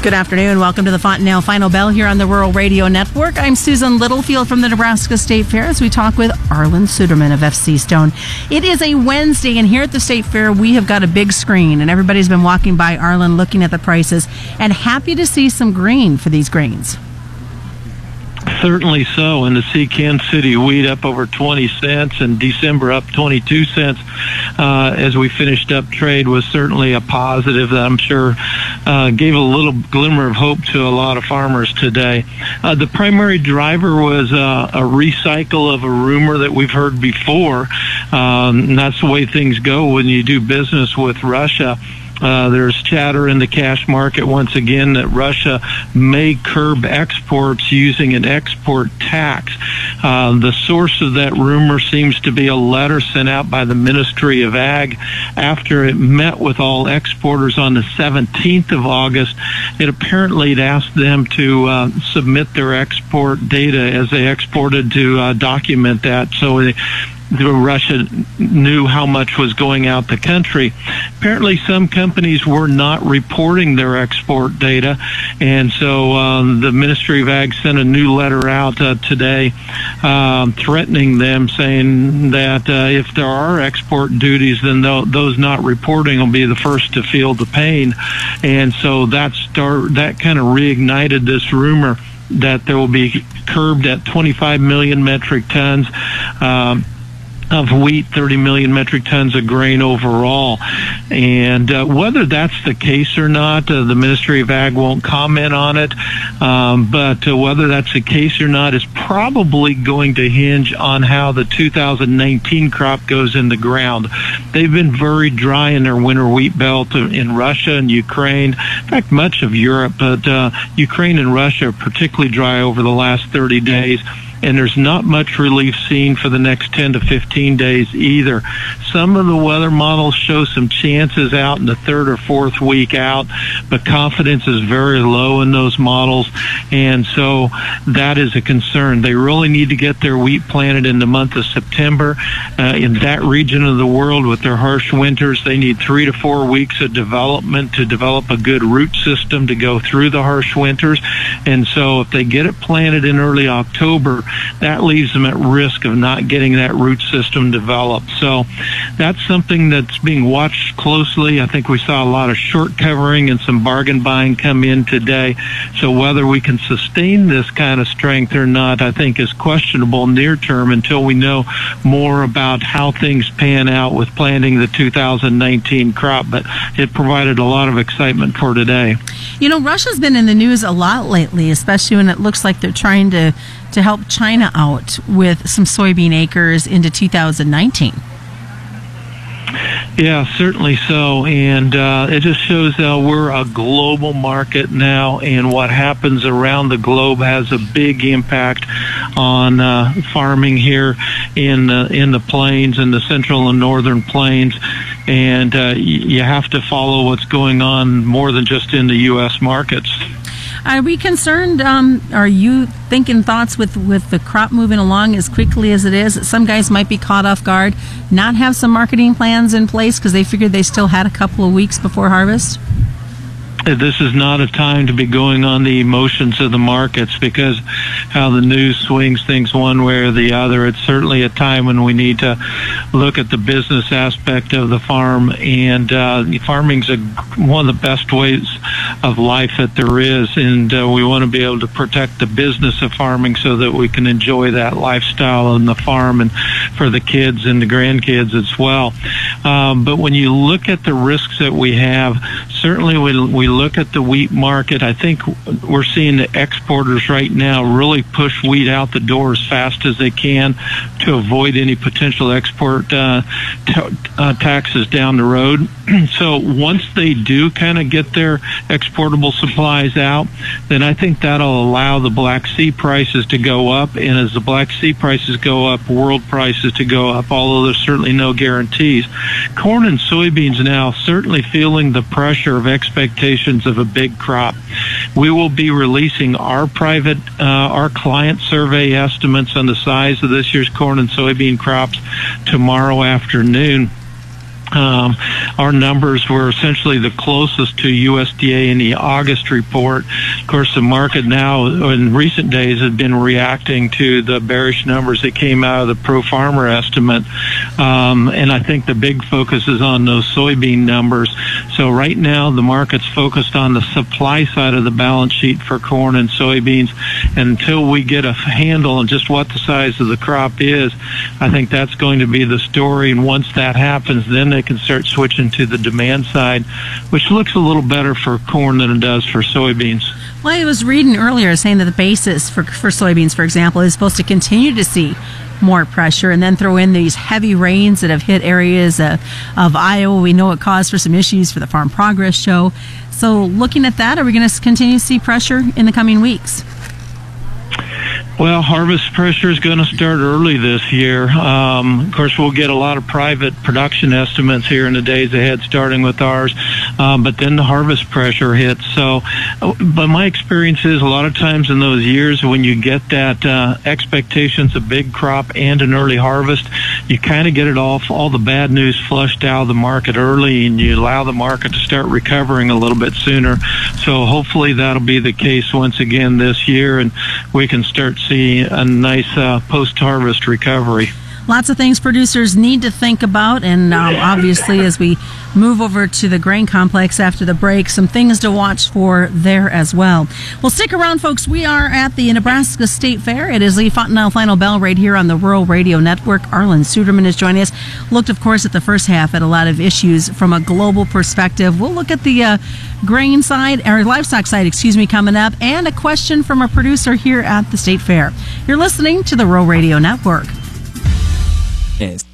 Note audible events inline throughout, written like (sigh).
Good afternoon. Welcome to the Fontanelle Final Bell here on the Rural Radio Network. I'm Susan Littlefield from the Nebraska State Fair as we talk with Arlan Suderman of FC Stone. It is a Wednesday, and here at the State Fair, we have got a big screen, and everybody's been walking by Arlan looking at the prices and happy to see some green for these grains. Certainly so. And to see Kansas City wheat up over 20 cents and December up 22 cents uh, as we finished up trade was certainly a positive that I'm sure uh, gave a little glimmer of hope to a lot of farmers today. Uh, the primary driver was uh, a recycle of a rumor that we've heard before. Um, and that's the way things go when you do business with Russia. Uh, there's chatter in the cash market once again that Russia may curb exports using an export tax. Uh, the source of that rumor seems to be a letter sent out by the Ministry of Ag after it met with all exporters on the 17th of August. It apparently asked them to uh, submit their export data as they exported to uh, document that. So they, Russia knew how much was going out the country. Apparently, some companies were not reporting their export data, and so um, the Ministry of Ag sent a new letter out uh, today, um, threatening them, saying that uh, if there are export duties, then those not reporting will be the first to feel the pain, and so that start that kind of reignited this rumor that there will be curbed at 25 million metric tons. Um, of wheat, 30 million metric tons of grain overall. And uh, whether that's the case or not, uh, the Ministry of Ag won't comment on it. Um, but uh, whether that's the case or not is probably going to hinge on how the 2019 crop goes in the ground. They've been very dry in their winter wheat belt in Russia and Ukraine. In fact, much of Europe, but uh, Ukraine and Russia are particularly dry over the last 30 days and there's not much relief seen for the next 10 to 15 days either. Some of the weather models show some chances out in the third or fourth week out, but confidence is very low in those models, and so that is a concern. They really need to get their wheat planted in the month of September. Uh, in that region of the world with their harsh winters, they need three to four weeks of development to develop a good root system to go through the harsh winters, and so if they get it planted in early October, that leaves them at risk of not getting that root system developed. So that's something that's being watched closely. I think we saw a lot of short covering and some bargain buying come in today. So whether we can sustain this kind of strength or not, I think is questionable near term until we know more about how things pan out with planting the 2019 crop. But it provided a lot of excitement for today. You know, Russia's been in the news a lot lately, especially when it looks like they're trying to to help China out with some soybean acres into 2019. Yeah, certainly so. And uh, it just shows that we're a global market now, and what happens around the globe has a big impact on uh, farming here in uh, in the plains, in the central and northern plains. And uh, you have to follow what's going on more than just in the U.S. markets. Are we concerned? Um, are you thinking thoughts with, with the crop moving along as quickly as it is? Some guys might be caught off guard, not have some marketing plans in place because they figured they still had a couple of weeks before harvest? This is not a time to be going on the emotions of the markets because how the news swings things one way or the other. It's certainly a time when we need to look at the business aspect of the farm, and uh, farming's a, one of the best ways of life that there is, and uh, we want to be able to protect the business of farming so that we can enjoy that lifestyle on the farm and for the kids and the grandkids as well. Um, but when you look at the risks that we have, certainly we, we look at the wheat market, I think we're seeing the exporters right now really push wheat out the door as fast as they can to avoid any potential export uh, t- uh, taxes down the road. (clears throat) so once they do kind of get their exportable supplies out, then I think that'll allow the Black Sea prices to go up. And as the Black Sea prices go up, world prices to go up, although there's certainly no guarantees. Corn and soybeans now certainly feeling the pressure of expectations expectations of a big crop. We will be releasing our private, uh, our client survey estimates on the size of this year's corn and soybean crops tomorrow afternoon. Um, our numbers were essentially the closest to USDA in the August report. Of course, the market now in recent days has been reacting to the bearish numbers that came out of the pro farmer estimate. Um, and I think the big focus is on those soybean numbers. So right now the market's focused on the supply side of the balance sheet for corn and soybeans. And until we get a handle on just what the size of the crop is, I think that's going to be the story. And once that happens, then they can start switching to the demand side, which looks a little better for corn than it does for soybeans. Well, I was reading earlier saying that the basis for, for soybeans, for example, is supposed to continue to see more pressure and then throw in these heavy rains that have hit areas of, of Iowa. We know it caused for some issues for the Farm Progress Show. So, looking at that, are we going to continue to see pressure in the coming weeks? Well, harvest pressure is going to start early this year. Um, of course, we'll get a lot of private production estimates here in the days ahead, starting with ours. Uh, but then the harvest pressure hits. So, uh, but my experience is a lot of times in those years when you get that uh, expectations of big crop and an early harvest, you kind of get it off all the bad news flushed out of the market early, and you allow the market to start recovering a little bit sooner. So, hopefully, that'll be the case once again this year, and we can start seeing a nice uh, post-harvest recovery. Lots of things producers need to think about, and um, obviously, as we move over to the grain complex after the break, some things to watch for there as well. Well, stick around, folks. We are at the Nebraska State Fair. It is the Fontanelle Final Bell right here on the Rural Radio Network. Arlan Suderman is joining us. Looked, of course, at the first half at a lot of issues from a global perspective. We'll look at the uh, grain side, or livestock side, excuse me, coming up, and a question from a producer here at the State Fair. You're listening to the Rural Radio Network. Yes.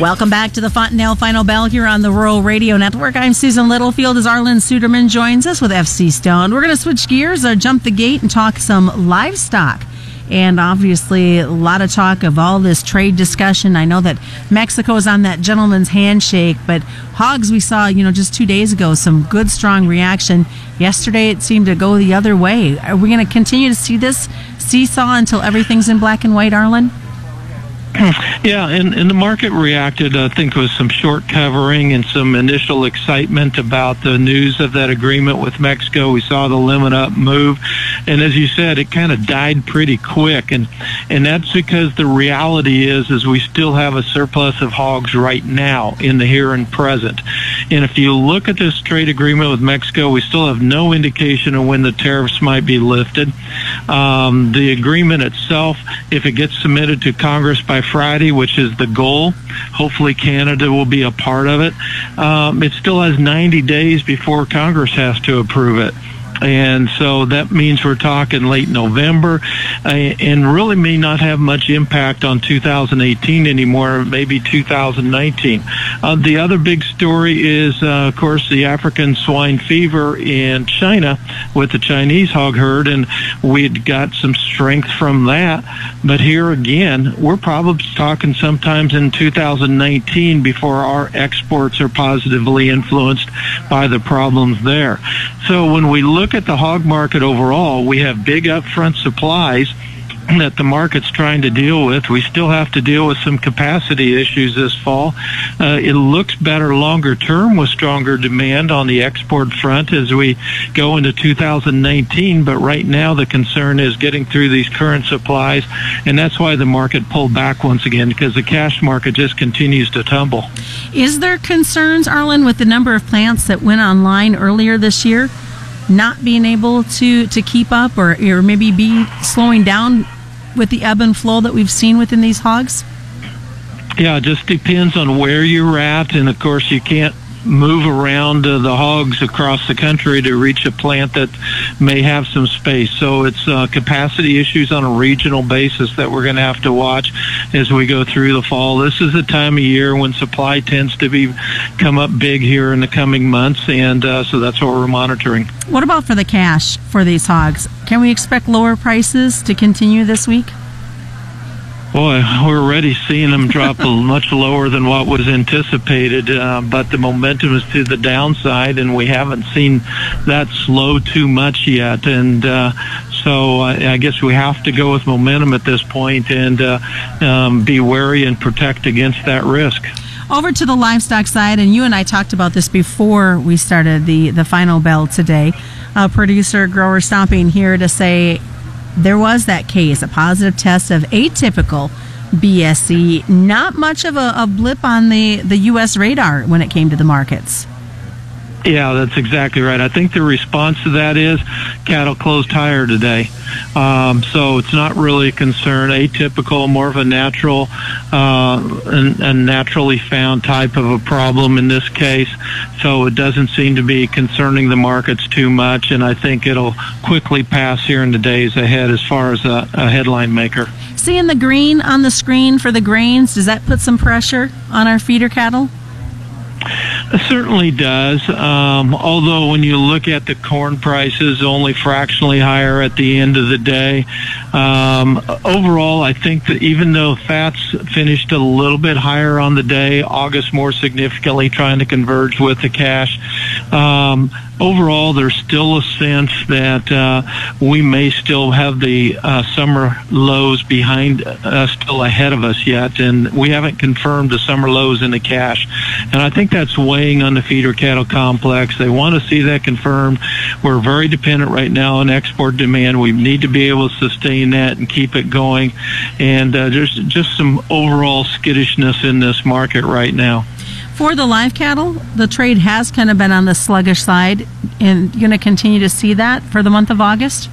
Welcome back to the Fontanelle Final Bell here on the Rural Radio Network. I'm Susan Littlefield as Arlan Suderman joins us with FC Stone. We're going to switch gears, uh, jump the gate, and talk some livestock. And obviously, a lot of talk of all this trade discussion. I know that Mexico is on that gentleman's handshake, but hogs, we saw, you know, just two days ago, some good, strong reaction. Yesterday, it seemed to go the other way. Are we going to continue to see this seesaw until everything's in black and white, Arlan? (clears throat) Yeah, and, and the market reacted, I think, with some short covering and some initial excitement about the news of that agreement with Mexico. We saw the limit up move, and as you said, it kind of died pretty quick, and and that's because the reality is is we still have a surplus of hogs right now in the here and present, and if you look at this trade agreement with Mexico, we still have no indication of when the tariffs might be lifted. Um, the agreement itself, if it gets submitted to Congress by Friday, which is the goal. Hopefully, Canada will be a part of it. Um, it still has 90 days before Congress has to approve it and so that means we're talking late November, and really may not have much impact on 2018 anymore, maybe 2019. Uh, the other big story is, uh, of course, the African swine fever in China with the Chinese hog herd, and we'd got some strength from that. But here again, we're probably talking sometimes in 2019 before our exports are positively influenced by the problems there. So when we look at the hog market overall, we have big upfront supplies that the market's trying to deal with. We still have to deal with some capacity issues this fall. Uh, it looks better longer term with stronger demand on the export front as we go into 2019. But right now, the concern is getting through these current supplies, and that's why the market pulled back once again because the cash market just continues to tumble. Is there concerns, Arlan, with the number of plants that went online earlier this year? Not being able to to keep up or, or maybe be slowing down with the ebb and flow that we've seen within these hogs? Yeah, it just depends on where you're at, and of course you can't move around uh, the hogs across the country to reach a plant that may have some space. So it's uh, capacity issues on a regional basis that we're going to have to watch as we go through the fall. This is the time of year when supply tends to be come up big here in the coming months, and uh, so that's what we're monitoring. What about for the cash for these hogs? Can we expect lower prices to continue this week? Boy, we're already seeing them drop (laughs) much lower than what was anticipated, uh, but the momentum is to the downside, and we haven't seen that slow too much yet. And uh, so uh, I guess we have to go with momentum at this point and uh, um, be wary and protect against that risk. Over to the livestock side, and you and I talked about this before we started the, the final bell today. Uh, producer grower stomping here to say there was that case, a positive test of atypical BSE. Not much of a, a blip on the, the U.S. radar when it came to the markets. Yeah, that's exactly right. I think the response to that is cattle closed higher today. Um, so it's not really a concern. Atypical, more of a natural, uh, and, and naturally found type of a problem in this case. So it doesn't seem to be concerning the markets too much, and I think it'll quickly pass here in the days ahead as far as a, a headline maker. Seeing the green on the screen for the grains, does that put some pressure on our feeder cattle? It certainly does. Um, although when you look at the corn prices, only fractionally higher at the end of the day. Um, overall, I think that even though fats finished a little bit higher on the day, August more significantly trying to converge with the cash. Um, overall, there's still a sense that uh, we may still have the uh, summer lows behind us, still ahead of us yet, and we haven't confirmed the summer lows in the cash. And I think that's weighing on the feeder cattle complex. They want to see that confirmed. We're very dependent right now on export demand. We need to be able to sustain that and keep it going. And uh, there's just some overall skittishness in this market right now. For the live cattle, the trade has kind of been on the sluggish side, and you're going to continue to see that for the month of August?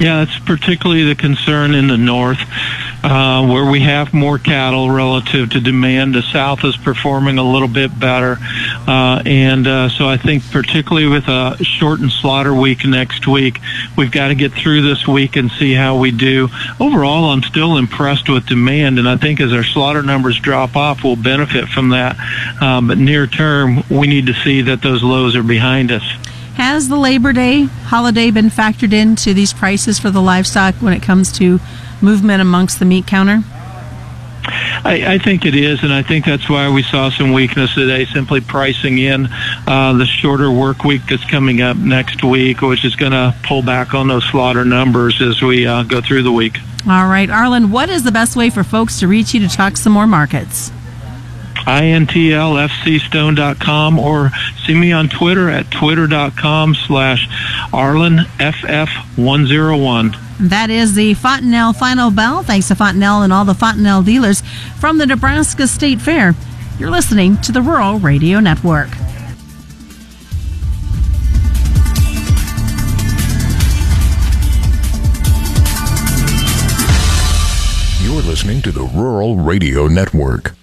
Yeah, that's particularly the concern in the north, uh, where we have more cattle relative to demand. The south is performing a little bit better, uh, and uh, so I think particularly with a shortened slaughter week next week, we've got to get through this week and see how we do. Overall, I'm still impressed with demand, and I think as our slaughter numbers drop off, we'll benefit from that. Um, but near term, we need to see that those lows are behind us. Has the Labor Day holiday been factored into these prices for the livestock when it comes to movement amongst the meat counter? I, I, think it is, and I think that's why we saw some weakness today, simply pricing in uh, the shorter work week that's coming up next week, which is going to pull back on those slaughter numbers as we uh, go through the week. All right, Arlan, what is the best way for folks to reach you to talk some more markets? intlfcstone.com or see me on Twitter at twitter.com slash arlanff101. That is the Fontanelle Final Bell. Thanks to Fontanelle and all the Fontanelle dealers from the Nebraska State Fair. You're listening to the Rural Radio Network. You're listening to the Rural Radio Network.